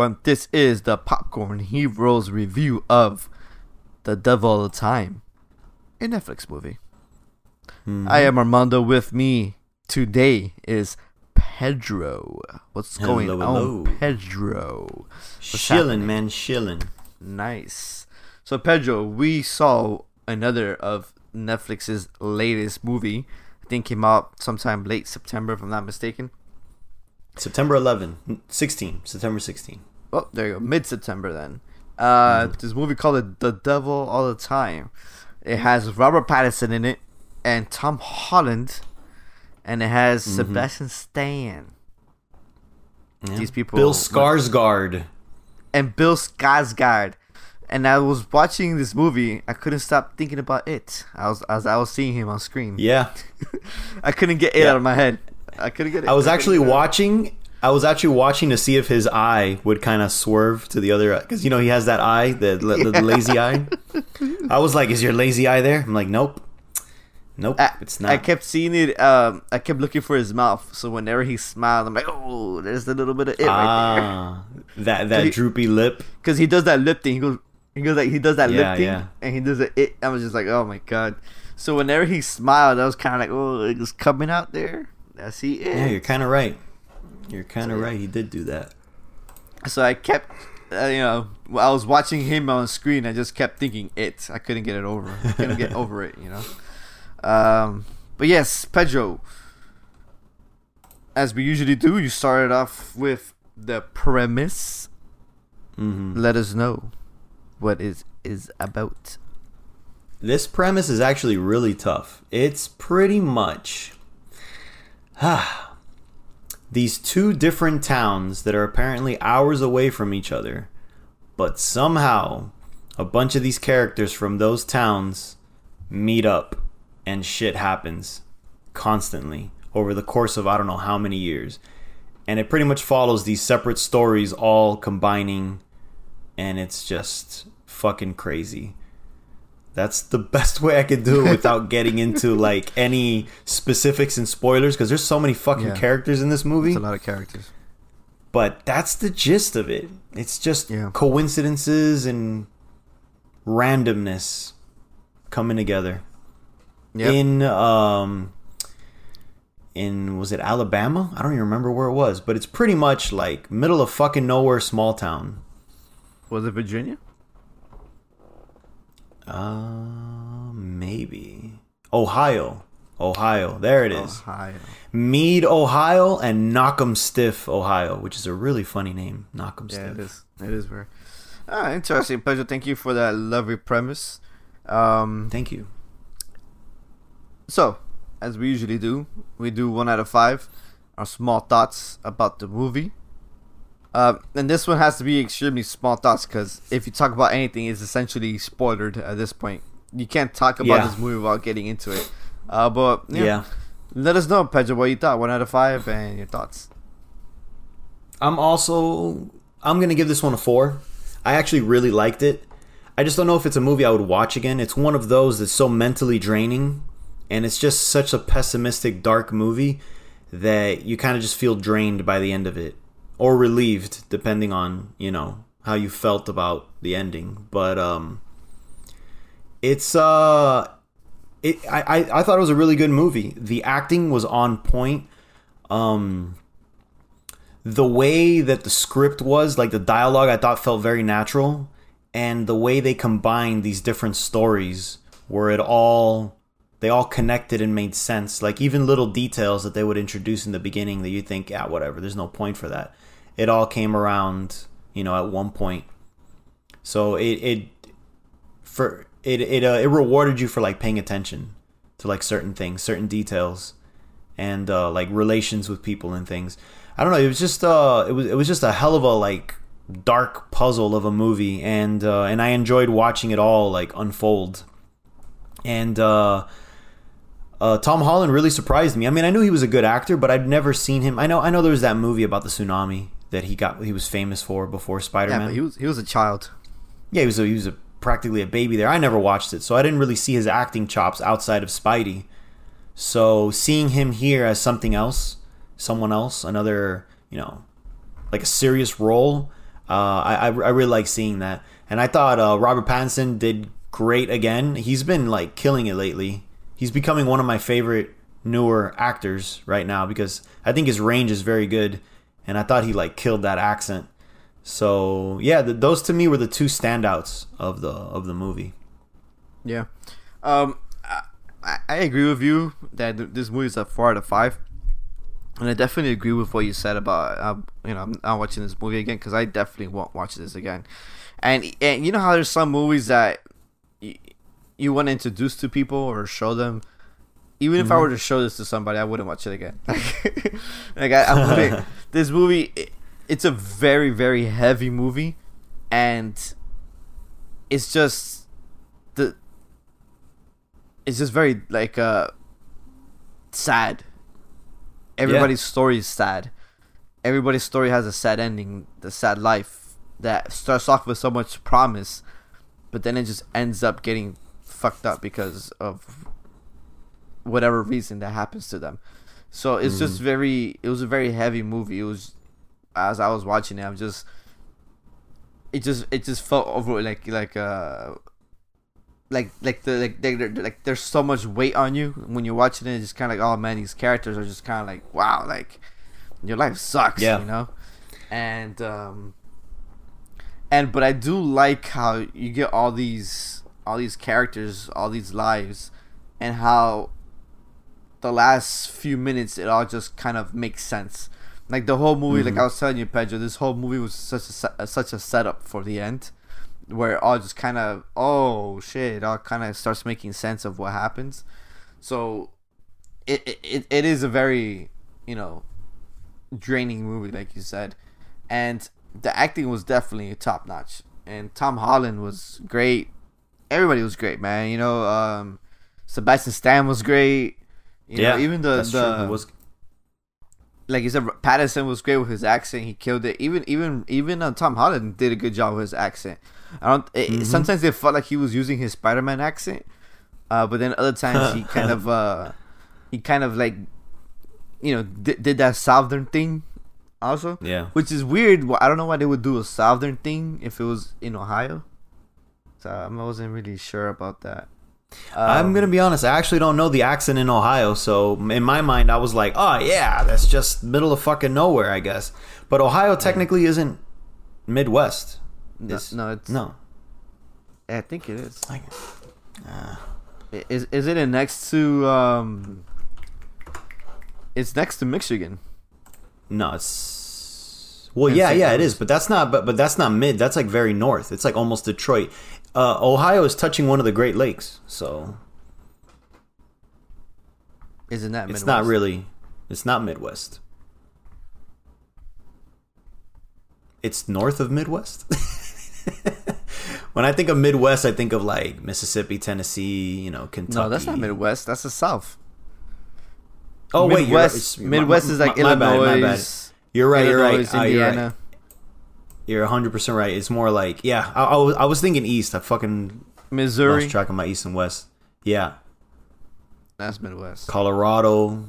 everyone. This is the Popcorn Heroes review of The Devil All the Time, a Netflix movie. Mm-hmm. I am Armando. With me today is Pedro. What's Hello, going hello. on, Pedro? Shilling, man, shilling. Nice. So, Pedro, we saw another of Netflix's latest movie. I think came out sometime late September, if I'm not mistaken. September 11, 16, September 16. Oh, there you go. Mid September then. Uh, Mm-hmm. This movie called The Devil All the Time. It has Robert Pattinson in it and Tom Holland, and it has Mm-hmm. Sebastian Stan Yeah. These people- Bill Skarsgård. and Bill Skarsgård. And I was watching this movie. I couldn't stop thinking about it. I was as I was seeing him on screen. Yeah. I couldn't get it Yeah. out of my head. I couldn't get it. I was actually watching. I was actually watching to see if his eye would kind of swerve to the other because you know he has that eye, the, the, the lazy eye. I was like, "Is your lazy eye there?" I'm like, "Nope, nope, I, it's not." I kept seeing it. Um, I kept looking for his mouth. So whenever he smiled, I'm like, oh, there's a little bit of it right there. ah, that that he- droopy lip. Because he does that lip thing. He goes, he goes like he does that Yeah, lip thing, yeah. and he does it. it. I was just like, oh my god. So whenever he smiled, I was kind of like, oh, it was coming out there. I see it. Yeah, you're kind of right. You're kind of right. He did do that. So I kept, uh, you know, while I was watching him on screen. I just kept thinking it. I couldn't get it over. I couldn't get over it, you know. Um, but yes, Pedro. As we usually do, you started off with the premise. Mm-hmm. Let us know what is is about. This premise is actually really tough. It's pretty much these two different towns that are apparently hours away from each other, but somehow a bunch of these characters from those towns meet up and shit happens constantly over the course of I don't know how many years. And it pretty much follows these separate stories all combining and it's just fucking crazy. That's the best way I could do it without getting into like any specifics and spoilers because there's so many fucking Yeah. characters in this movie. It's a lot of characters. But that's the gist of it. It's just Yeah. coincidences and randomness coming together. Yep. In um in was it Alabama? I don't even remember where it was, but it's pretty much like middle of fucking nowhere small town. Was it Virginia? Uh maybe. Ohio. Ohio. There it is. Ohio. Meade, Ohio, and Knockemstiff, Ohio, which is a really funny name. Knock'em Yeah, Stiff. it is. It is very ah, interesting. Pleasure. Thank you for that lovely premise. Um, Thank you. so, as we usually do, we do one out of five. Our small thoughts about the movie. Uh, and this one has to be extremely small thoughts because if you talk about anything, it's essentially spoiled at this point. You can't talk about Yeah. this movie without getting into it. Uh, but yeah, Yeah. let us know, Pedro, what you thought. One out of five, and your thoughts. I'm also I'm gonna give this one a four. I actually really liked it. I just don't know if it's a movie I would watch again. It's one of those that's so mentally draining, and it's just such a pessimistic, dark movie that you kind of just feel drained by the end of it, or relieved, depending on you know how you felt about the ending. But um, it's uh, it I I, I thought it was a really good movie. The acting was on point. Um, the way that the script was, like the dialogue, I thought felt very natural, and the way they combined these different stories, where it all they all connected and made sense. Like even little details that they would introduce in the beginning that you think, yeah, whatever, there's no point for that. It all came around, you know, at one point. So it it for it it uh, it rewarded you for like paying attention to like certain things, certain details, and uh, like relations with people and things. I don't know. It was just uh, it was it was just a hell of a like dark puzzle of a movie, and uh, and I enjoyed watching it all like unfold. And uh, uh, Tom Holland really surprised me. I mean, I knew he was a good actor, but I'd never seen him. I know I know there was that movie about the tsunami that he got he was famous for before Spider Yeah, Man. but he was he was a child. Yeah, he was a, he was a, practically a baby there. I never watched it, so I didn't really see his acting chops outside of Spidey. So seeing him here as something else, someone else, another, you know, like a serious role, Uh, I, I I really like seeing that, and I thought uh, Robert Pattinson did great again. He's been like killing it lately. He's becoming one of my favorite newer actors right now because I think his range is very good, and I thought he like killed that accent. So yeah, th those to me were the two standouts of the of the movie. Yeah. Um, I, I agree with you that this movie is a four out of five, and I definitely agree with what you said about uh, you know I'm not watching this movie again because I definitely won't watch this again. And and you know how there's some movies that you want to introduce to people or show them. Even if I were to show this to somebody, I wouldn't watch it again. like I, I'm moving, this movie, it, it's a very very heavy movie, and it's just the it's just very like uh sad. Everybody's story is sad. Everybody's story has a sad ending, the sad life that starts off with so much promise, but then it just ends up getting fucked up because of whatever reason that happens to them. So it's just very it was a very heavy movie. It was as I was watching it, I'm just it just it just felt over like like uh like like the like they, like there's so much weight on you when you're watching it. It's just kind of like oh man, these characters are just kind of like wow, like your life sucks, Yeah. you know. And um and but I do like how you get all these all these characters, all these lives, and how the last few minutes it all just kind of makes sense. Like the whole movie, like I was telling you, Pedro, this whole movie was such a such a setup for the end, where it all just kind of oh shit, it all kind of starts making sense of what happens. So, it, it it- it is a very you know draining movie, like you said, and the acting was definitely top notch. And Tom Holland was great. Everybody was great, man. You know, um, Sebastian Stan was great. You yeah, know, even the the was like you said, Pattinson was great with his accent. He killed it. Even even even uh, Tom Holland did a good job with his accent. I don't. It, Mm-hmm. Sometimes it felt like he was using his Spider Man accent, uh, but then other times he kind of uh, he kind of like, you know, did, did that Southern thing, also. yeah. Which is weird. I don't know why they would do a Southern thing if it was in Ohio. So I wasn't really sure about that. I'm Um, gonna be honest. I actually don't know the accent in Ohio, so in my mind, I was like, "Oh yeah, that's just middle of fucking nowhere, I guess." But Ohio technically isn't Midwest. No, It's- no, it's No, I think it is. like, I- Is is it in next to um? It's next to Michigan. no, it's well, In yeah, St. yeah, it is. But that's not. But but that's not mid. That's like very north. It's like almost Detroit. Uh, Ohio is touching one of the Great Lakes, so Isn't that? it's not really. It's not Midwest. It's north of Midwest. when I think of Midwest, I think of like Mississippi, Tennessee, you know, Kentucky. No, that's not Midwest. That's the South. Oh wait, you're right. Midwest. Midwest is like my- my bad, Illinois. my bad. You're right. You're right. Illinois, Ah, you're right. You're 100 percent right. It's more like yeah. I, I was I was thinking east. I fucking Missouri. lost track of my east and west. Yeah, That's Midwest. Colorado,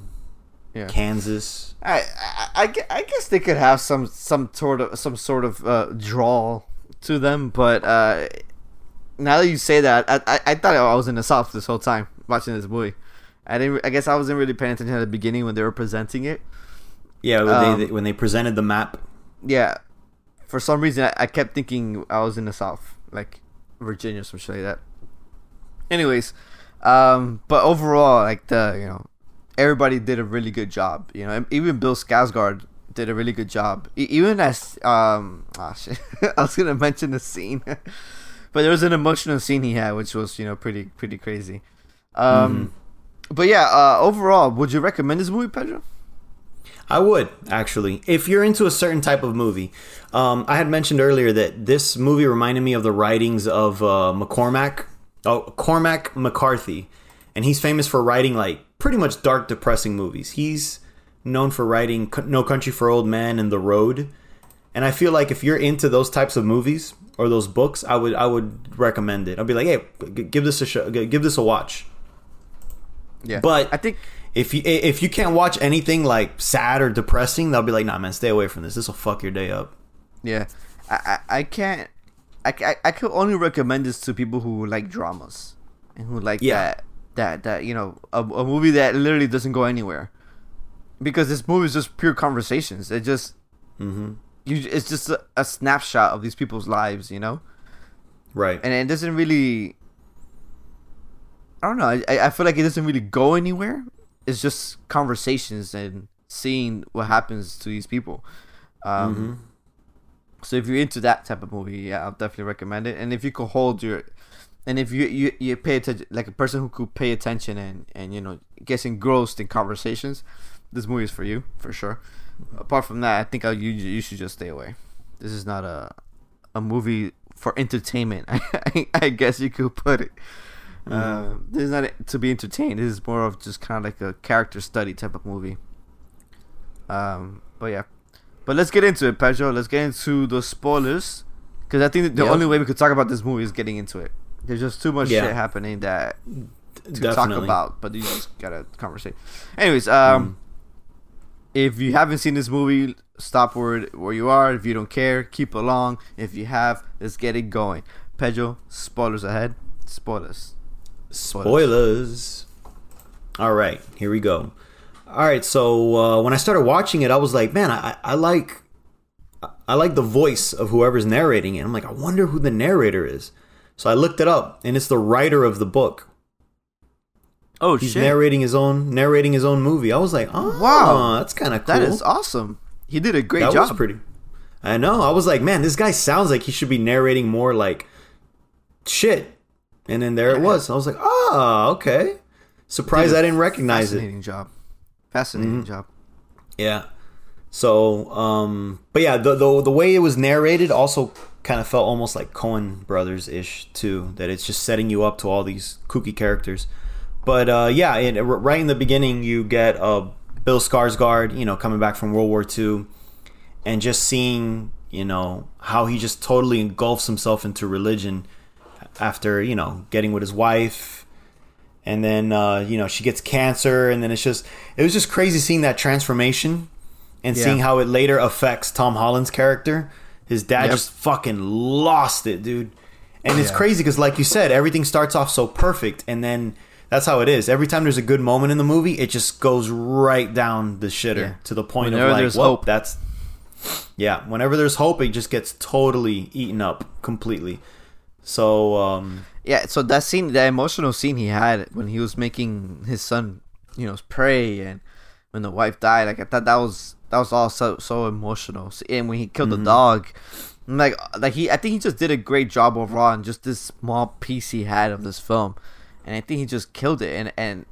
Yeah. Kansas. I, I, I guess they could have some some sort of some sort of uh, drawl to them, but uh, now that you say that, I, I, I thought I was in the South this whole time watching this movie. I didn't. I guess I wasn't really paying attention at the beginning when they were presenting it. Yeah, when, Um, they, when they presented the map. Yeah, for some reason I, I kept thinking I was in the South, like Virginia or some shit like that. Anyways, um, but overall, like the you know, everybody did a really good job. You know, even Bill Skarsgård did a really good job. E- even as um, ah shit, I was gonna mention the scene, but there was an emotional scene he had, which was you know pretty pretty crazy. Um, but yeah, uh, overall, would you recommend this movie, Pedro? I would actually, if you're into a certain type of movie. Um, I had mentioned earlier that this movie reminded me of the writings of uh, McCormack, oh Cormac McCarthy, and he's famous for writing like pretty much dark, depressing movies. He's known for writing No Country for Old Men and The Road, and I feel like if you're into those types of movies or those books, I would I would recommend it. I'd be like, hey, give this a show, give this a watch. Yeah, But I think if you if you can't watch anything like sad or depressing, they'll be like, nah, man, stay away from this. This will fuck your day up. Yeah, I, I, I can't. I, I, I could only recommend this to people who like dramas and who like Yeah. that that that you know a, a movie that literally doesn't go anywhere because this movie is just pure conversations. It just Mm-hmm. you it's just a, a snapshot of these people's lives, you know, Right. and it doesn't really. I don't know. I I I feel like it doesn't really go anywhere. It's just conversations and seeing what happens to these people. Um, mm-hmm. So if you're into that type of movie, yeah, I'll definitely recommend it. And if you could hold your, and if you you, you pay attention, like a person who could pay attention and and you know gets engrossed in conversations, this movie is for you for sure. Apart from that, I think i you you should just stay away. This is not a a movie for entertainment. I, I guess you could put it. Uh, this is not to be entertained. This is more of just kind of like a character study type of movie. Um, but yeah, but let's get into it, Pedro. Let's get into the spoilers, because I think the Yep. only way we could talk about this movie is getting into it. There's just too much Yeah. shit happening that to talk about, but you just gotta conversate. Anyways, um, if you haven't seen this movie, stop where where you are. If you don't care, keep along. If you have, let's get it going. Pedro, spoilers ahead. Spoilers. Spoilers. All right, here we go. All right, so uh, when I started watching it, I was like, man, I, I like, I like the voice of whoever's narrating it. I'm like, I wonder who the narrator is. So I looked it up, and it's the writer of the book. Oh He's shit! narrating his own narrating his own movie. I was like, oh, Wow. that's kind of cool. That is awesome. He did a great that job. was pretty. I know. I was like, man, this guy sounds like he should be narrating more like shit. And then there it was. I was like, oh, okay. Surprised Did a I didn't recognize it. Fascinating job. Fascinating job. Yeah. So, um, but yeah, the, the the way it was narrated also kind of felt almost like Coen Brothers ish too. That it's just setting you up to all these kooky characters. But uh, yeah, it, right in the beginning, you get uh, Bill Skarsgård, you know, coming back from World War II, and just seeing, you know, how he just totally engulfs himself into religion after, you know, getting with his wife and then uh, you know she gets cancer and then it's just it was just crazy seeing that transformation and Yeah. seeing how it later affects tom holland's character his dad Yep. just fucking lost it dude and it's Yeah. crazy because like you said everything starts off so perfect and then that's how it is every time there's a good moment in the movie it just goes right down the shitter Yeah. to the point Whenever of like whoa, hope. that's yeah whenever there's hope it just gets totally eaten up completely so um Yeah, so that scene, that emotional scene he had when he was making his son, you know, pray, and when the wife died, like I thought that was that was all so so emotional. And when he killed Mm-hmm. the dog, like like he, I think he just did a great job overall in just this small piece he had of this film, and I think he just killed it. And and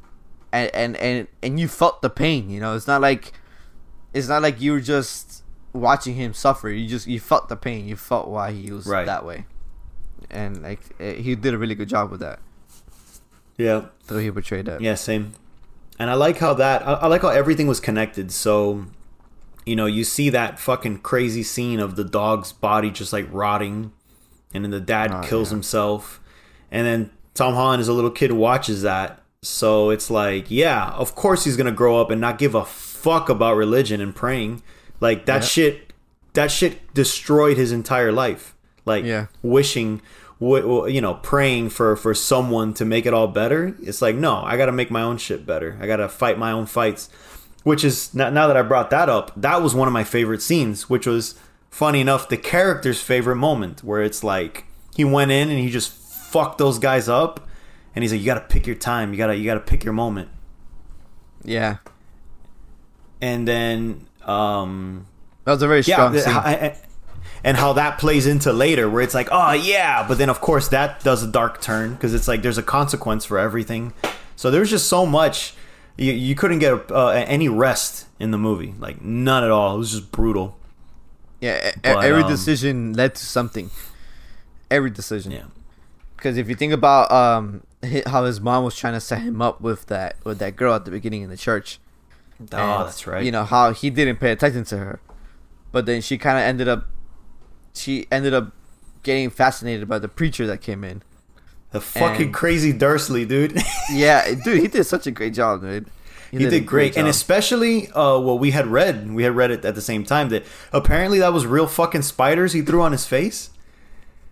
and and and, and you felt the pain. You know, it's not like it's not like you were just watching him suffer. You just you felt the pain. You felt why he was Right. that way, and like eh, he did a really good job with that. yeah The way he portrayed that. Yeah, same. And I like how that I, I like how everything was connected. So, you know, you see that fucking crazy scene of the dog's body just like rotting, and then the dad Oh, kills yeah. himself, and then Tom Holland as a little kid watches that. So it's like, yeah, of course he's gonna grow up and not give a fuck about religion and praying. Like that Yeah. shit, that shit destroyed his entire life. Like Yeah. wishing you know praying for for someone to make it all better it's like no i gotta make my own shit better i gotta fight my own fights which is now, that i brought that up that was one of my favorite scenes which was funny enough the character's favorite moment where it's like he went in and he just fucked those guys up and he's like you gotta pick your time you gotta you gotta pick your moment Yeah. and then um That was a very strong the- scene. I- I- and how that plays into later, where it's like, oh yeah, but then of course that does a dark turn because it's like there's a consequence for everything. So there's just so much you, you couldn't get uh, any rest in the movie, like none at all. It was just brutal. yeah, but, every um, decision led to something. Every decision. Yeah, Because if you think about um how his mom was trying to set him up with that with that girl at the beginning in the church. oh, and, that's right. You know how he didn't pay attention to her, but then she kind of ended up, she ended up getting fascinated by the preacher that came in. the fucking and- crazy Dursley, dude. Yeah, dude, he did such a great job, dude. He, did did, great, great and especially uh, what we had read, we had read it at the same time that apparently that was real fucking spiders he threw on his face.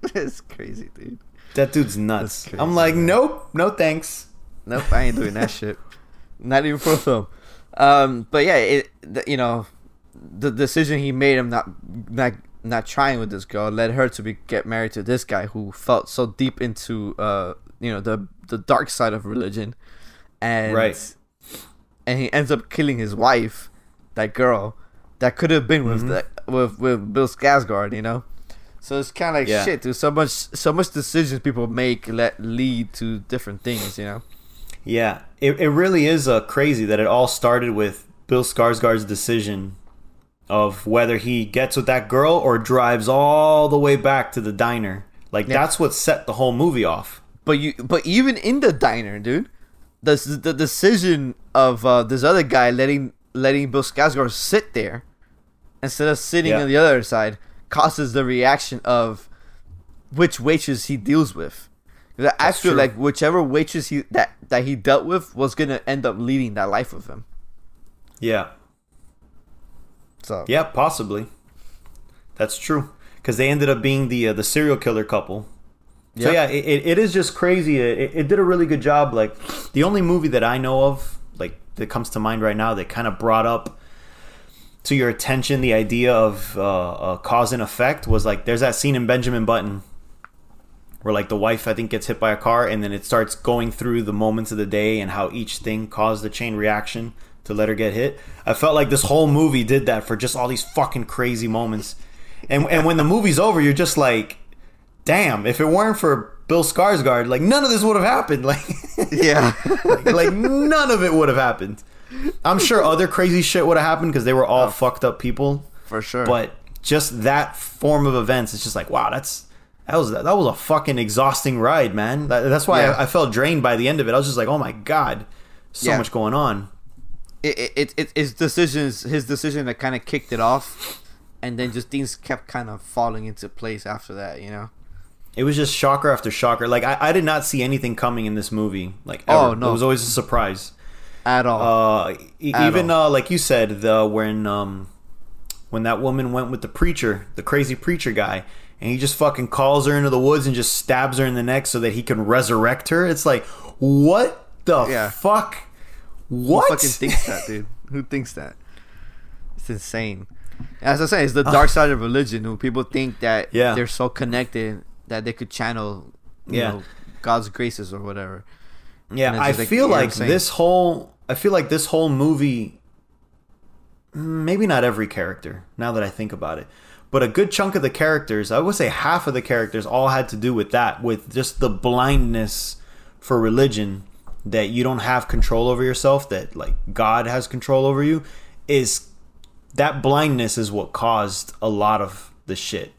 That's crazy, dude. That dude's nuts. Crazy, I'm like, man. nope, no thanks. Nope, I ain't doing that shit. Not even for a film. Um, but yeah, it you know, the decision he made him not not not trying with this girl led her to be get married to this guy who felt so deep into uh you know the the dark side of religion, and Right. and he ends up killing his wife, that girl, that could have been with Mhm. that with with Bill Skarsgård, you know. So it's kind of like Yeah. shit, dude. So much so much decisions people make let lead to different things, you know. Yeah, it, it really is uh, crazy that it all started with Bill Skarsgård's decision of whether he gets with that girl or drives all the way back to the diner. Like Yeah. that's what set the whole movie off. But you, but even in the diner, dude, the the decision of uh, this other guy letting letting Bill Skarsgård sit there instead of sitting Yeah. on the other side causes the reaction of which waitress he deals with. I That's feel true. like whichever waitress he that that he dealt with was gonna end up leading that life with him. Yeah, So yeah, possibly. That's true because they ended up being the uh, the serial killer couple. So yeah, it, it, it is just crazy. It, it did a really good job. Like the only movie that I know of, like that comes to mind right now, that kind of brought up to your attention the idea of uh, uh, cause and effect was like there's that scene in Benjamin Button where like the wife I think gets hit by a car and then it starts going through the moments of the day and how each thing caused the chain reaction to let her get hit. I felt like this whole movie did that for just all these fucking crazy moments. And and when the movie's over, you're just like, damn, if it weren't for Bill Skarsgård, like none of this would have happened. Like yeah, like none of it would have happened. I'm sure other crazy shit would have happened because they were Oh. all fucked up people. for sure. But just that form of events, it's just like wow, that's that was that was a fucking exhausting ride, man. That, that's why Yeah. I, I felt drained by the end of it. I was just like, oh my god, so Yeah. much going on. It, it, it, his decisions his decision that kind of kicked it off and then just things kept kind of falling into place after that you know It was just shocker after shocker. Like I, I did not see anything coming in this movie. Like ever. Oh, no. it was always a surprise. at all Uh, e- At even all. uh, like you said, the when um when that woman went with the preacher, the crazy preacher guy, and he just fucking calls her into the woods and just stabs her in the neck so that he can resurrect her. It's like, what the Yeah. fuck? Who What? fucking thinks that dude who thinks that it's insane as i say it's the dark side of religion who people think that Yeah. they're so connected that they could channel you Yeah. know god's graces or whatever Yeah, I like, feel like this whole I feel like this whole movie mm, maybe not every character, now that I think about it. But a good chunk of the characters, I would say half of the characters all had to do with that, with just the blindness for religion that you don't have control over yourself, that like God has control over you, is that blindness is what caused a lot of the shit.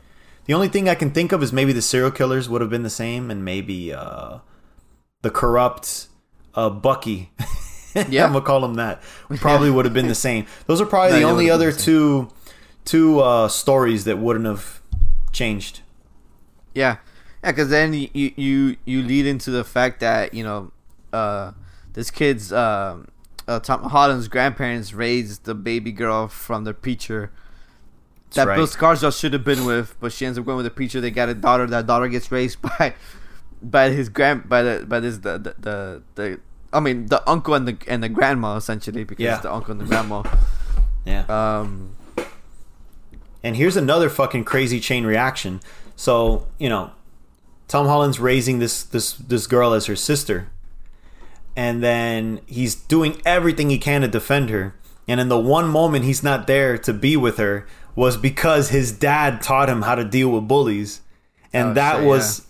The only thing I can think of is maybe the serial killers would have been the same, and maybe uh, the corrupt uh, Bucky. Yeah. I'm gonna call him that. Probably would have been the same. Those are probably No, the only other the two two uh, stories that wouldn't have changed. Yeah, yeah, because then you, you you you lead into the fact that you know, uh, this kid's uh, uh, Tom Holland's grandparents raised the baby girl from the preacher that right. Bill Skarsgård should have been with, but she ends up going with the preacher. They got a daughter. That daughter gets raised by by his grand by the by this the the the. the I mean the uncle and the and the grandma essentially because Yeah. the uncle and the grandma. Yeah. Um, And here's another fucking crazy chain reaction. So, you know, Tom Holland's raising this this this girl as her sister. And then he's doing everything he can to defend her. And in the one moment he's not there to be with her was because his dad taught him how to deal with bullies. And Oh, that was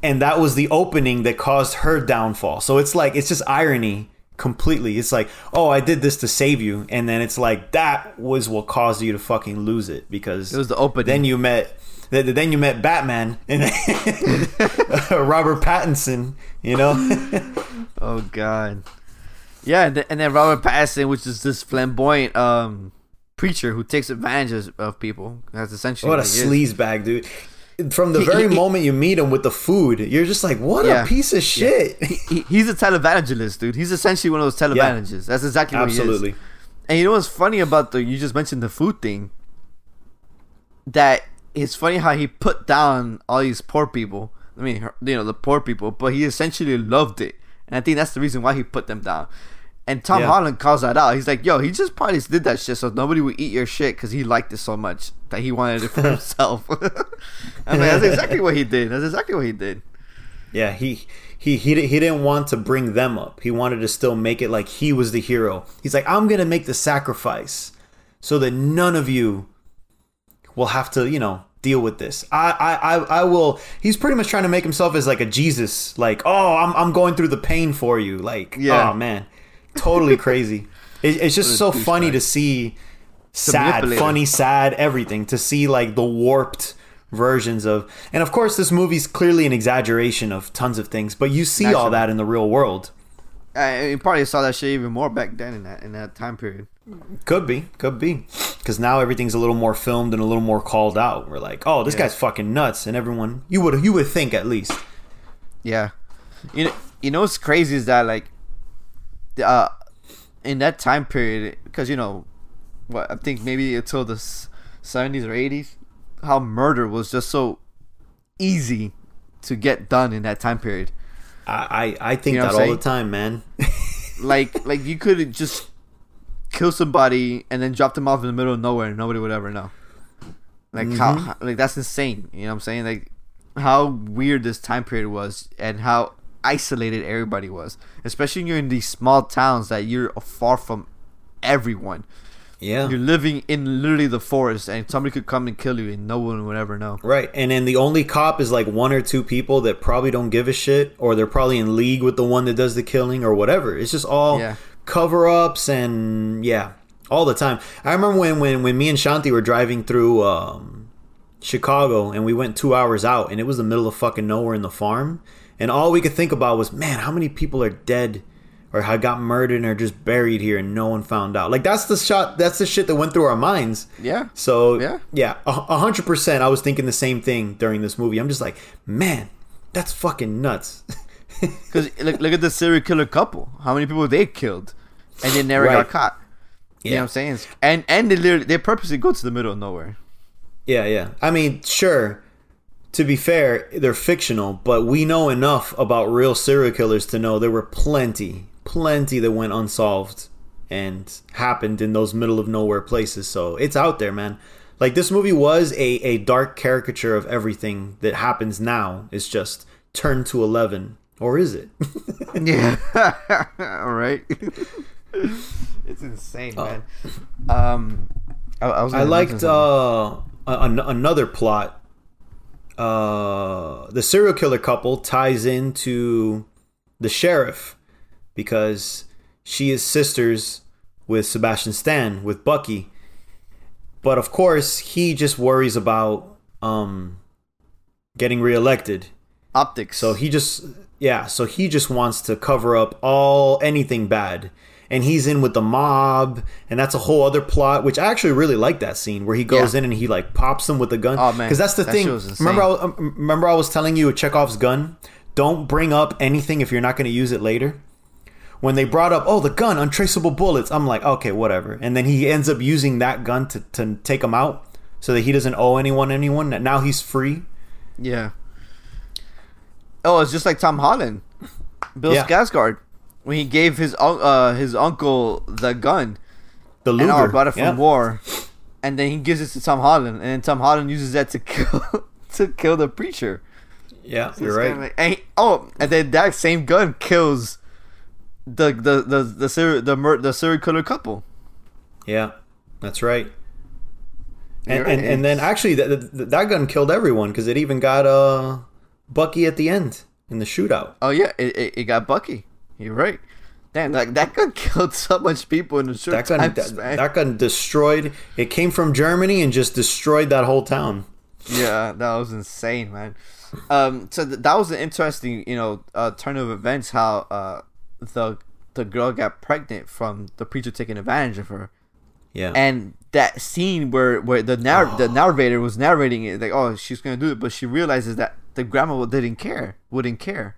and that was the opening that caused her downfall. So it's like it's just irony completely. It's like, "Oh, I did this to save you." And then it's like that was what caused you to fucking lose it because it was the opening. then you met th- then you met Batman and Robert Pattinson, you know? Oh God. Yeah, and then, and then Robert Pattinson, which is this flamboyant um preacher who takes advantage of- people. That's essentially what a what he is. sleaze bag, dude. from the He- very he- moment you meet him with the food, you're just like, what Yeah. a piece of shit. he, he's a televangelist, dude. He's essentially one of those televangelists. That's exactly what he is. Absolutely. And you know what's funny about the you just mentioned the food thing? That it's funny how he put down all these poor people. I mean, you know, the poor people, but he essentially loved it, and I think that's the reason why he put them down. And Tom Yeah. Holland calls that out. He's like, "Yo, he just probably just did that shit so nobody would eat your shit because he liked it so much that he wanted it for himself." I mean, that's exactly what he did. That's exactly what he did. Yeah, he he he he didn't want to bring them up. He wanted to still make it like he was the hero. He's like, I'm gonna make the sacrifice so that none of you will have to, you know, deal with this. I I I, I will. He's pretty much trying to make himself as like a Jesus. Like, oh, I'm I'm going through the pain for you. Like, Yeah. oh man, totally crazy. It, it's just so funny to see sad, funny, sad, everything. To see like the warped versions of, and of course, this movie's clearly an exaggeration of tons of things. But you see all that in the real world. I, you probably saw that shit even more back then in that in that time period. Could be, could be, because now everything's a little more filmed and a little more called out. We're like, oh, this Yeah. guy's fucking nuts, and everyone you would you would think at least. Yeah, you know, you know what's crazy is that like, uh, in that time period, because you know, what I think maybe until the seventies or eighties, how murder was just so easy to get done in that time period. I I, I think You know that all the time, man. Like, like you could just kill somebody and then drop them off in the middle of nowhere and nobody would ever know. Like how, mm-hmm. how- like that's insane. You know what I'm saying? Like how weird this time period was and how isolated everybody was. Especially when you're in these small towns that you're far from everyone. Yeah, You're living in literally the forest and somebody could come and kill you and no one would ever know. Right, and then the only cop is like one or two people that probably don't give a shit, or they're probably in league with the one that does the killing, or whatever. It's just all Yeah. cover ups and yeah, all the time. I remember when when when me and Shanti were driving through um, Chicago, and we went two hours out, and it was the middle of fucking nowhere in the farm, and all we could think about was, man, how many people are dead? Or had got murdered and are just buried here and no one found out. Like that's the shot. That's the shit that went through our minds. Yeah. So Yeah. yeah, a hundred percent. I was thinking the same thing during this movie. I'm just like, man, that's fucking nuts. Because look, look at the serial killer couple. How many people they killed, and they never Right. got caught. You know what I'm saying? And and they literally they purposely go to the middle of nowhere. Yeah, yeah. I mean, sure. To be fair, they're fictional, but we know enough about real serial killers to know there were plenty, plenty that went unsolved and happened in those middle of nowhere places. So it's out there, man. Like this movie was a, a dark caricature of everything that happens now. It's just turned to eleven. Or is it? Yeah. All right. it's insane, man. Um, I, I was. I liked uh, an- another plot. Uh, the serial killer couple ties into the sheriff because she is sisters with Sebastian Stan with Bucky, but of course he just worries about um getting reelected. optics. So he just yeah, so he just wants to cover up all anything bad. And he's in with the mob, and that's a whole other plot. Which I actually really like that scene where he goes Yeah. in and he like pops them with a gun. Oh, man, because that's the that thing. shit was insane. Remember, I, um, remember I was telling you a Chekhov's gun. Don't bring up anything if you're not going to use it later. When they brought up, oh, the gun, untraceable bullets, I'm like, okay, whatever. And then he ends up using that gun to, to take him out so that he doesn't owe anyone anyone. Now he's free. yeah. Oh, it's just like Tom Holland, Bill Yeah. Skarsgård, when he gave his uh his uncle the gun The and Luger all brought it from yeah. war, and then he gives it to Tom Holland, and then Tom Holland uses that to kill to kill the preacher. Yeah, So you're right. like- and he- oh, and then that same gun kills the the the the serial the, mur- the serial killer couple. Yeah, that's right. And and, and then actually that that that gun killed everyone because it even got uh Bucky at the end in the shootout. Oh yeah, it, it, it got Bucky. You're right. Damn, that that gun killed so much people in a short That gun time that, span. that gun destroyed. It came from Germany and just destroyed that whole town. yeah, that was insane, man. Um, so th- that was an interesting, you know, uh, turn of events. How uh, the the girl got pregnant from the preacher taking advantage of her, Yeah, and that scene where where the narr- the oh. narrator was narrating it like oh she's gonna do it but she realizes that the grandma didn't care wouldn't care.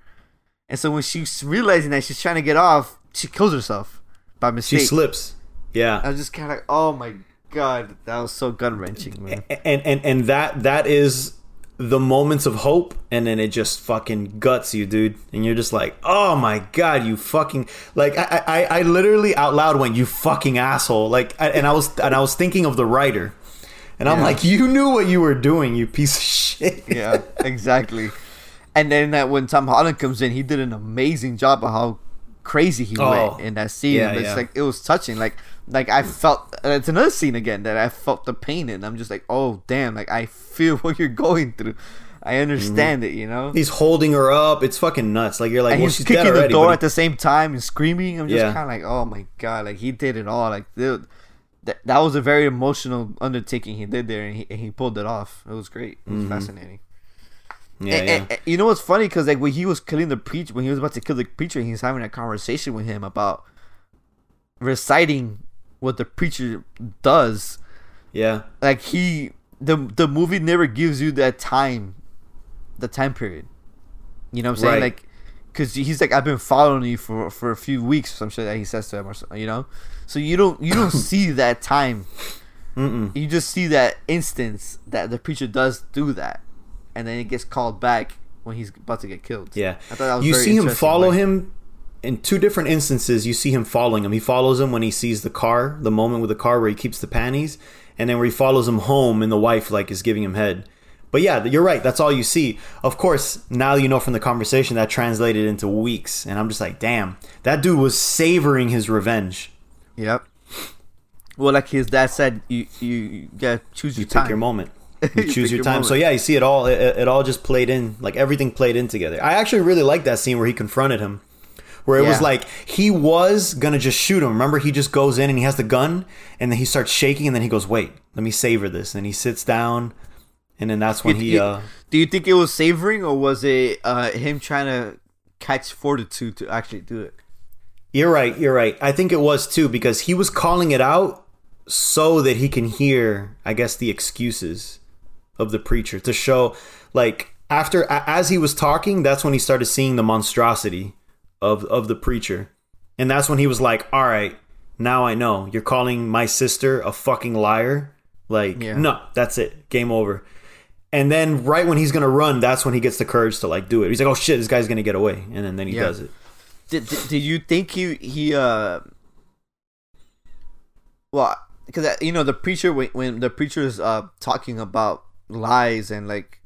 And so when she's realizing that she's trying to get off she kills herself by She mistake. slips. Yeah. i was just kind of like oh my god that was so gut-wrenching man. And and and that that is the moments of hope and then it just fucking guts you dude and you're just like oh my god you fucking like i i, I literally out loud went you fucking asshole like I, and i was and i was thinking of the writer and i'm Yeah. like you knew what you were doing you piece of shit yeah exactly and then that when tom holland comes in he did an amazing job of how crazy he Oh. went in that scene Yeah, it's yeah. like it was touching like like i felt it's another scene again that i felt the pain in. I'm just like oh damn like i feel what you're going through. I mhm. understand it you know? He's holding her up. It's fucking nuts. Like you're like and well he's she's kicking the door but at the same time and screaming. I'm just Yeah. kind of like oh my god like he did it all. Like dude that, that was a very emotional undertaking he did there and he, and he pulled it off. It was great. It was mm-hmm. fascinating. Yeah, and, yeah. and- and you know what's funny? Because like when he was killing the preacher, when he was about to kill the preacher, he was having a conversation with him about reciting what the preacher does. yeah Like he, the the movie never gives you that time, the time period. You know what I'm saying? Right. Like, because he's like, I've been following you for for a few weeks, or some shit that he says to him, or something, you know. So you don't you don't see that time. Mm-mm. You just see that instance that the preacher does do that, and then it gets called back when he's about to get killed. Yeah. I thought that was you see him follow like- him in two different instances. You see him following him. He follows him when he sees the car, the moment with the car where he keeps the panties, and then where he follows him home and the wife like is giving him head. But yeah, you're right. That's all you see. Of course, now you know from the conversation that translated into weeks, and I'm just like, damn, that dude was savoring his revenge. Yep. Well, like his dad said, you you, you gotta choose your You time. pick your moment. You choose your your time. So yeah, you see it all. It, it all just played in, like everything played in together. I actually really like that scene where he confronted him, where it was like he was gonna just shoot him. Remember, he just goes in and he has the gun, and then he starts shaking, and then he goes, "Wait, let me savor this." And he sits down, and then that's when You- he. uh Do you think it was savoring or was it uh, him trying to catch fortitude to actually do it? You're right. You're right. I think it was too because he was calling it out so that he can hear, I guess, the excuses of the preacher to show, like, after as he was talking, that's when he started seeing the monstrosity of of the preacher, and that's when he was like, "All right, now I know you're calling my sister a fucking liar." Like, Yeah. no, that's it, game over. And then right when he's gonna run, that's when he gets the courage to like do it. He's like, "Oh shit, this guy's gonna get away," and then then he Yeah. does it. Did, did, did you think he he uh well because you know the preacher when, when the preacher is uh talking about lies and like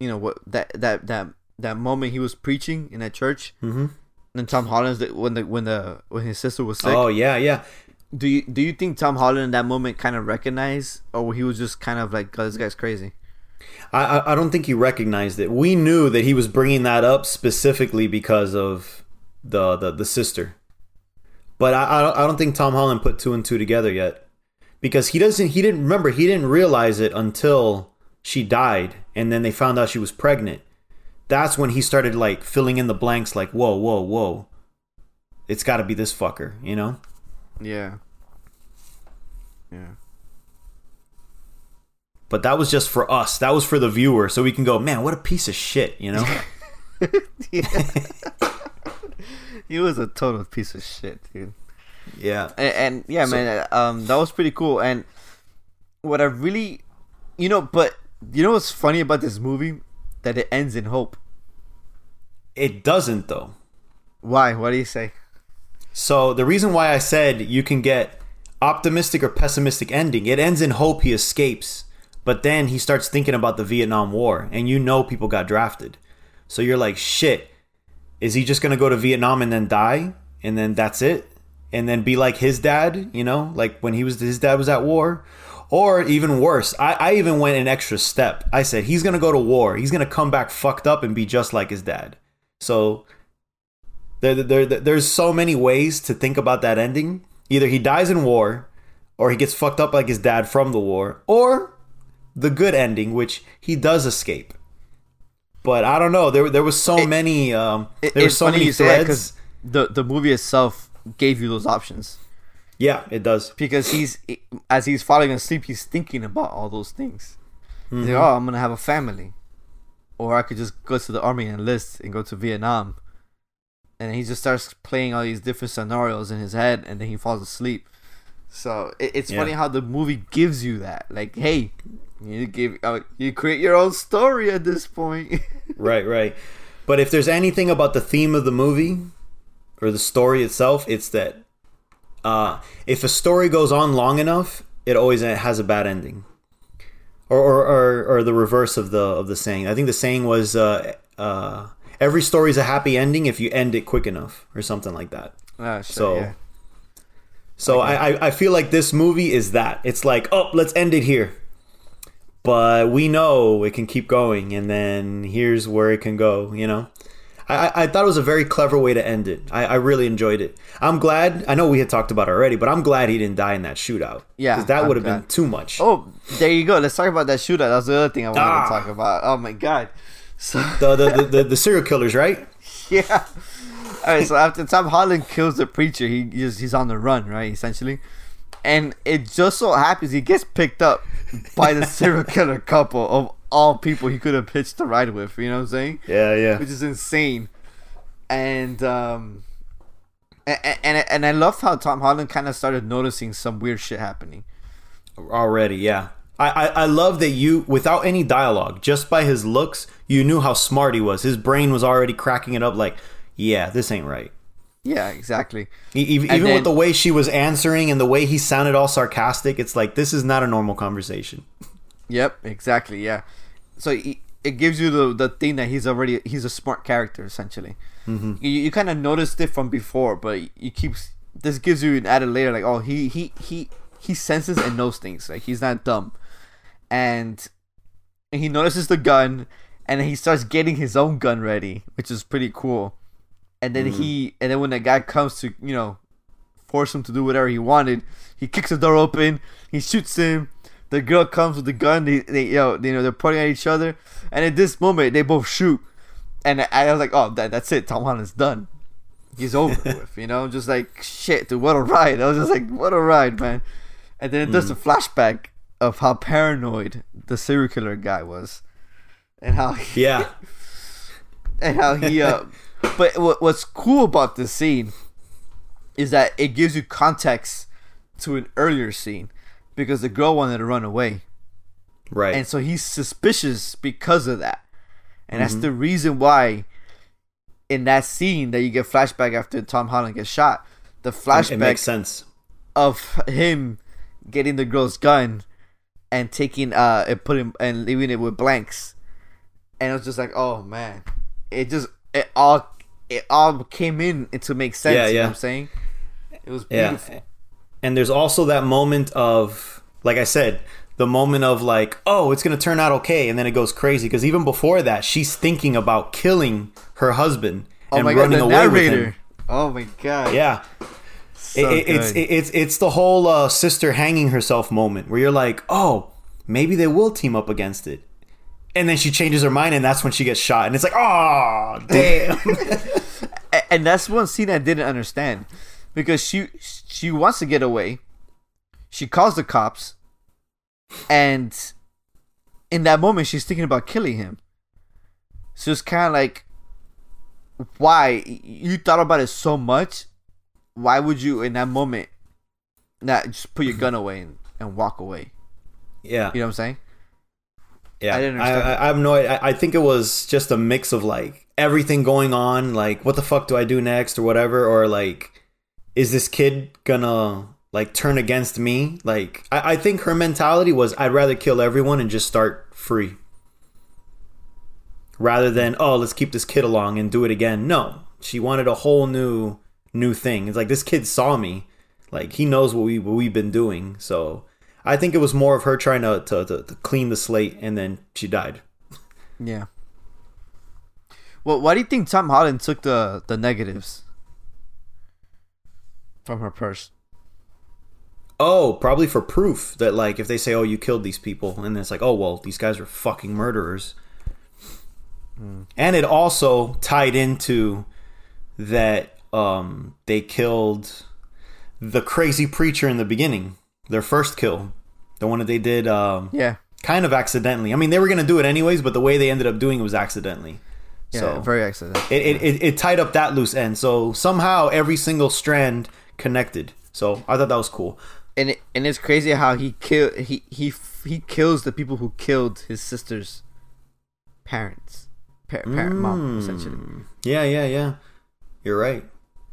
you know what that that that that moment he was preaching in that church Mm-hmm. and Tom Holland's the, when the when the when his sister was sick Oh yeah, yeah. do you do you think Tom Holland in that moment kind of recognized or he was just kind of like oh, this guy's crazy I, I I don't think he recognized it. We knew that he was bringing that up specifically because of the the, the sister, but I I don't- I don't think Tom Holland put two and two together yet because he doesn't he didn't remember he didn't realize it until she died and then they found out she was pregnant. That's when he started like filling in the blanks like whoa whoa whoa, it's got to be this fucker, you know. yeah yeah But that was just for us. That was for the viewer, so we can go, man, what a piece of shit, you know. he was a total piece of shit dude yeah. and, and yeah, So- man, um, that was pretty cool. And what I really, you know, but you know what's funny about this movie? That it ends in hope. It doesn't though. Why? What do you say? So the reason why I said you can get optimistic or pessimistic ending, it ends in hope he escapes, but then he starts thinking about the Vietnam War, and you know people got drafted. So you're like, shit, is he just gonna go to Vietnam and then die, and then that's it, and then be like his dad, you know, like when he was his dad was at war, or even worse, I, I even went an extra step. I said he's gonna go to war, he's gonna come back fucked up and be just like his dad. So there, there, there- there's so many ways to think about that ending. Either he dies in war, or he gets fucked up like his dad from the war, or the good ending, which he does escape. But I don't know. There, there was so It- many. Um, It- there were it's so funny many threads. because the the movie itself gave you those options. Yeah, it does. because he's as he's falling asleep, he's thinking about all those things. Mm-hmm. like, oh, I'm gonna have a family, or I could just go to the army and enlist and go to Vietnam. And he just starts playing all these different scenarios in his head, and then he falls asleep. So it, it's Yeah. funny how the movie gives you that, like, hey, you give, uh, you create your own story at this point. Right, right. But if there's anything about the theme of the movie or the story itself, it's that uh, if a story goes on long enough, it always has a bad ending, or or, or, or the reverse of the of the saying. I think the saying was uh, uh, every story is a happy ending if you end it quick enough, or something like that. Ah, shit, So- yeah. So I, I I feel like this movie is that. It's like, oh, let's end it here. But we know it can keep going, and then here's where it can go. You know, I I- thought it was a very clever way to end it. I, I really enjoyed it. I'm glad. I know we had talked about it already, but I'm glad he didn't die in that shootout. Yeah, 'Cause that would have been too much. Oh, there you go. Let's talk about that shootout. That's the other thing I wanted Ah. to talk about. Oh my god. So The, the, the, the the serial killers, right? yeah. All right. So after Tom Holland kills the preacher, he he's, he's on the run, right? Essentially, and it just so happens he gets picked up by the serial killer couple of all people he could have pitched a ride with. You know what I'm saying? Yeah, yeah. Which is insane. And um, and and, and I love how Tom Holland kind of started noticing some weird shit happening. already yeah I, I i love that you without any dialogue just by his looks you knew how smart he was his brain was already cracking it up like yeah this ain't right Yeah, exactly. Even, even then- with the way she was answering and the way he sounded all sarcastic it's like this is not a normal conversation Yep, exactly. Yeah. So it, it gives you the the thing that he's already he's a smart character essentially. Mm-hmm. You, you kind of noticed it from before, but you keep this gives you an added layer like oh he he he he senses and knows things like he's not dumb, and, and he notices the gun, and he starts getting his own gun ready, which is pretty cool. And then he and then when the guy comes to you know force him to do whatever he wanted. He kicks the door open. He shoots him. The girl comes with the gun. They, they you know, you know, they're pointing at each other. And at this moment, they both shoot. And I, I was like, oh, that, that's it. Tom Holland's done. He's over with. You know, just like shit, dude. What a ride. I was just like, what a ride, man. And then it does the flashback of how paranoid the serial killer guy was, and how he, yeah and how he uh but what, what's cool about this scene is that it gives you context to an earlier scene because the girl wanted to run away. Right. And so he's suspicious because of that. And that's the reason why in that scene that you get flashback after tom holland gets shot the it flashback makes sense. of him getting the girl's gun and taking uh and putting and leaving it with blanks. And it was just like oh man. It just it all it all came in to make sense Yeah, you know yeah. what i'm saying? It was Yeah. And there's also that moment of, like I said, the moment of like, oh, it's gonna turn out okay, and then it goes crazy. Because even before that, she's thinking about killing her husband oh and my god running the away with him. oh my god. Yeah, so it- it's it, it's it's the whole uh, sister hanging herself moment where you're like, oh, maybe they will team up against it, and then she changes her mind, and that's when she gets shot, and it's like, oh, damn. And that's one scene I didn't understand because she she wants to get away. She calls the cops, and in that moment, she's thinking about killing him. So it's kind of like, why you thought about it so much? Why would you in that moment not just put your gun away and, and walk away? yeah, You know what I'm saying? Yeah, I didn't I, I, I have no. I, I think it was just a mix of like everything going on, like what the fuck do I do next or whatever, or like is this kid gonna like turn against me? Like I, I think her mentality was I'd rather kill everyone and just start free, rather than oh let's keep this kid along and do it again. No, she wanted a whole new new thing. It's like this kid saw me, like he knows what we what we've been doing, so. I think it was more of her trying to, to, to, to clean the slate, and then she died. Yeah. Well, why do you think Tom Holland took the the negatives from her purse? Oh, probably for proof that, like, if they say, "Oh, you killed these people," and then it's like, "Oh, well, these guys are fucking murderers," and it also tied into that um, they killed the crazy preacher in the beginning, their first kill, the one that they did um, Yeah. kind of accidentally. I mean, they were gonna do it anyways, but the way they ended up doing it was accidentally. Yeah. so very accident. it, it, it, it tied up that loose end. So somehow every single strand connected. So I thought that was cool. and it, and it's crazy how he kill he he he kills the people who killed his sister's parents, par- parent mom hmm. essentially. Yeah, yeah, yeah. You're right.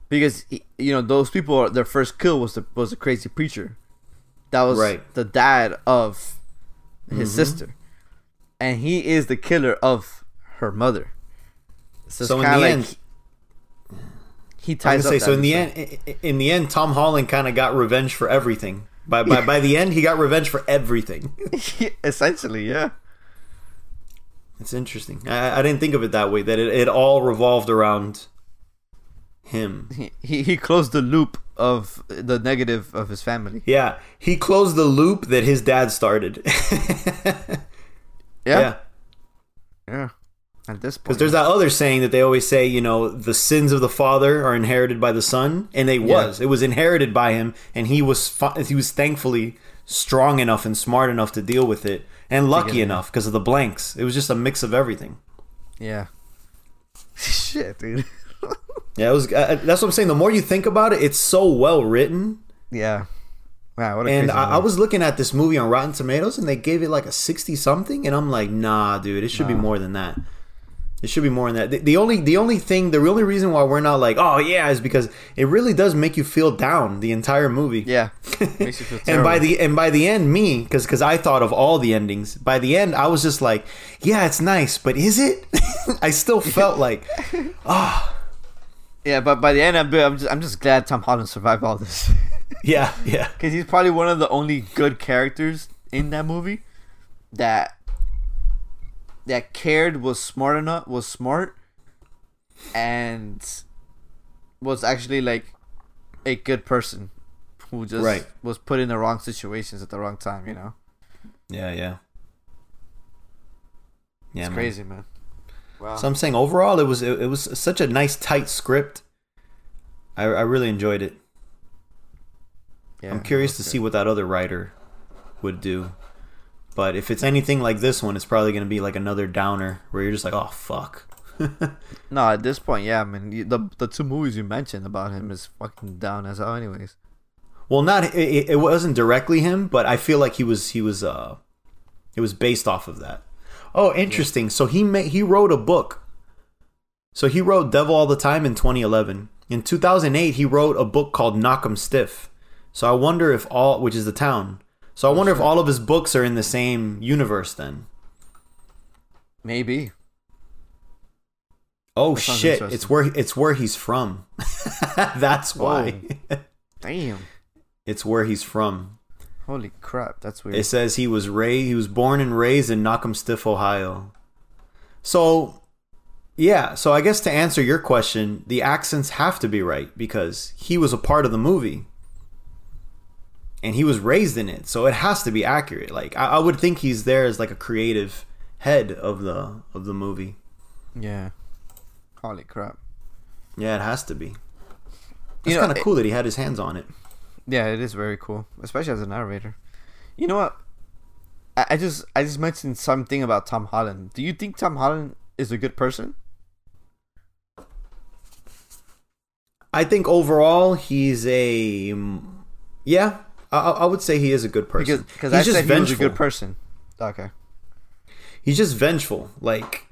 Because you know those people, their first kill was the was a crazy preacher. That was Right. the dad of his mm-hmm. sister, and he is the killer of her mother. So, So it's in kind the of end- like he I ties was up. say. So in the end, i- i- in the end, Tom Holland kind of got revenge for everything. By by by the end, he got revenge for everything. essentially, yeah. It's interesting. I, I didn't think of it that way. That it, it all revolved around him. He, he he closed the loop of the negative of his family. Yeah, he closed the loop that his dad started. Yeah, yeah. yeah. At this point, Because there's that other saying that they always say, you know, the sins of the father are inherited by the son, and it Yeah. was. It was inherited by him, and he was fi- he was thankfully strong enough and smart enough to deal with it, and lucky enough because of the blanks. It was just a mix of everything. yeah. Shit, dude. Yeah, it was. Uh, that's what I'm saying. The more you think about it, it's so well written. yeah. Wow, what a And I, I was looking at this movie on Rotten Tomatoes, and they gave it like a sixty something, and I'm like, nah, dude, it should be more than that. It should be more than that. The, the only the only thing, the only reason why we're not like, oh yeah, is because it really does make you feel down the entire movie. Yeah. Makes you feel and by the and by the end, me, because because I thought of all the endings. By the end, I was just like, yeah, it's nice, but is it? I still felt like, oh Yeah, but by the end, I'm, I'm just I'm just glad Tom Holland survived all this yeah, yeah, because he's probably one of the only good characters in that movie that that cared was smart enough was smart and was actually like a good person who just Right. was put in the wrong situations at the wrong time. You know, yeah, yeah. Yeah, it's man. crazy, man. Wow. So I'm saying overall, it was it, it was such a nice tight script. I, I really enjoyed it. yeah, I'm curious to was see what that other writer would do. But if it's anything like this one, it's probably going to be like another downer where you're just like, oh fuck. No, at this point, yeah, I mean, the the two movies you mentioned about him is fucking down as hell, anyways. Well, not it, it- it wasn't directly him, but I feel like he was he was uh it was based off of that. Oh, interesting. So he made he wrote a book. So he wrote Devil All the Time in 2011. In 2008, he wrote a book called Knockemstiff. So I wonder if all, which is the town. So I oh, wonder if all of his books are in the same universe then. Maybe. Oh shit! It's where it's where he's from. That's why. Damn. it's where he's from. Holy crap, that's weird. It says he was raised, he was born and raised in Knockemstiff, Ohio. So, yeah. So I guess to answer your question, the accents have to be right because he was a part of the movie, and he was raised in it, so it has to be accurate. Like I, I would think he's there as like a creative head of the of the movie. yeah. Holy crap. Yeah, it has to be. It's kind of cool that he had his hands on it. Yeah, it is very cool, especially as a narrator. You know what? I, I just I just mentioned something about Tom Holland. Do you think Tom Holland is a good person? I think overall he's a yeah. I, I would say he is a good person. Because he's I just said he a vengeful. good person. Okay. He's just vengeful. Like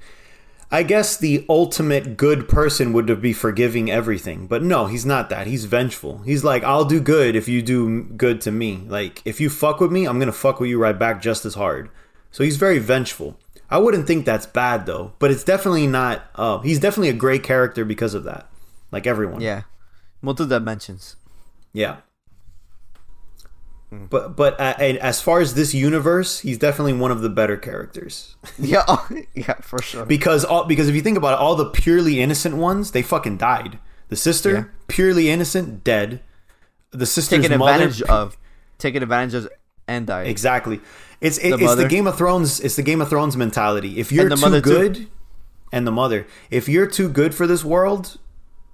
I guess the ultimate good person would be forgiving everything, but no, he's not that. He's vengeful. He's like, I'll do good if you do good to me. Like if you fuck with me, I'm gonna fuck with you right back just as hard. So he's very vengeful. I wouldn't think that's bad though, but it's definitely not. Uh, he's definitely a great character because of that. Like everyone. Yeah. Multiple dimensions. Yeah. But but uh, and as far as this universe, he's definitely one of the better characters. Yeah. Oh, yeah, for sure. because all because if you think about it, all the purely innocent ones, they fucking died. The sister, Yeah. purely innocent, dead. The sister's taken mother, advantage of, taken advantage of, and died. exactly. It's it, The it's the. Game of Thrones. It's the Game of Thrones mentality. If you're the too mother too. good, and the mother, if you're too good for this world,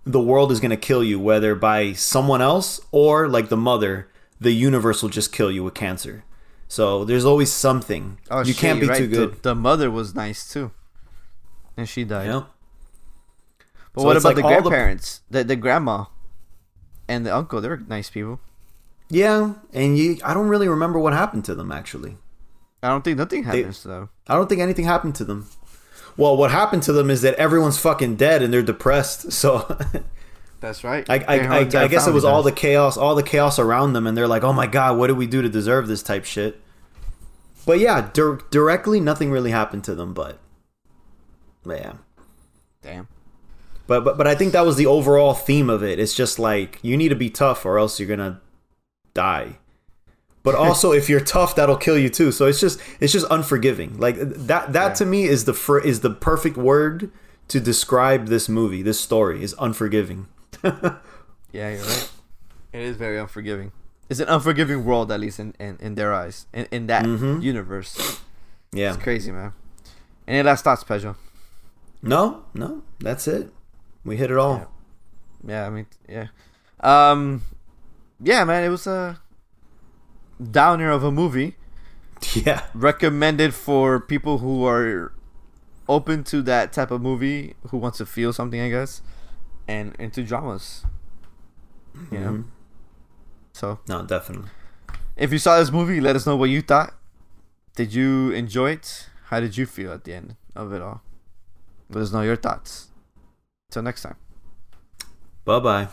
the world is going to kill you, whether by someone else or like the mother, the universe will just kill you with cancer. So there's always something. Oh, you shit, can't be you're too good. The, the mother was nice too, and she died. Yeah. But So what about like the all the- grandparents, the, the grandma, and the uncle? They were nice people. Yeah, and you I don't really remember what happened to them actually. I don't think nothing happens to them. I don't think anything happened to them. Well, what happened to them is that everyone's fucking dead and they're depressed. So That's right. I, I, I, I guess it was family all the chaos, all the chaos around them, and they're like, "Oh my god, what did we do to deserve this type shit?" But yeah, dir- directly, nothing really happened to them. But, but yeah, Damn. but but but I think that was the overall theme of it. It's just like you need to be tough, or else you're gonna die. But also, if you're tough, that'll kill you too. So it's just it's just unforgiving. Like that that Yeah. to me is the fir- is the perfect word to describe this movie. This story is unforgiving. Yeah, you're right. It is very unforgiving. It's an unforgiving world, at least in, in, in their eyes, in, in that Mhm. universe. Yeah. It's crazy, man. Any last thoughts, Pedro? No, no, that's it. We hit it all. Yeah, I mean, yeah, um, yeah, man. It was a downer of a movie. Yeah. Recommended for people who are open to that type of movie, who wants to feel something, I guess, and into dramas. You know? Mm-hmm. So. No, definitely. If you saw this movie, let us know what you thought. Did you enjoy it? How did you feel at the end of it all? Let us know your thoughts. Till next time. Bye bye.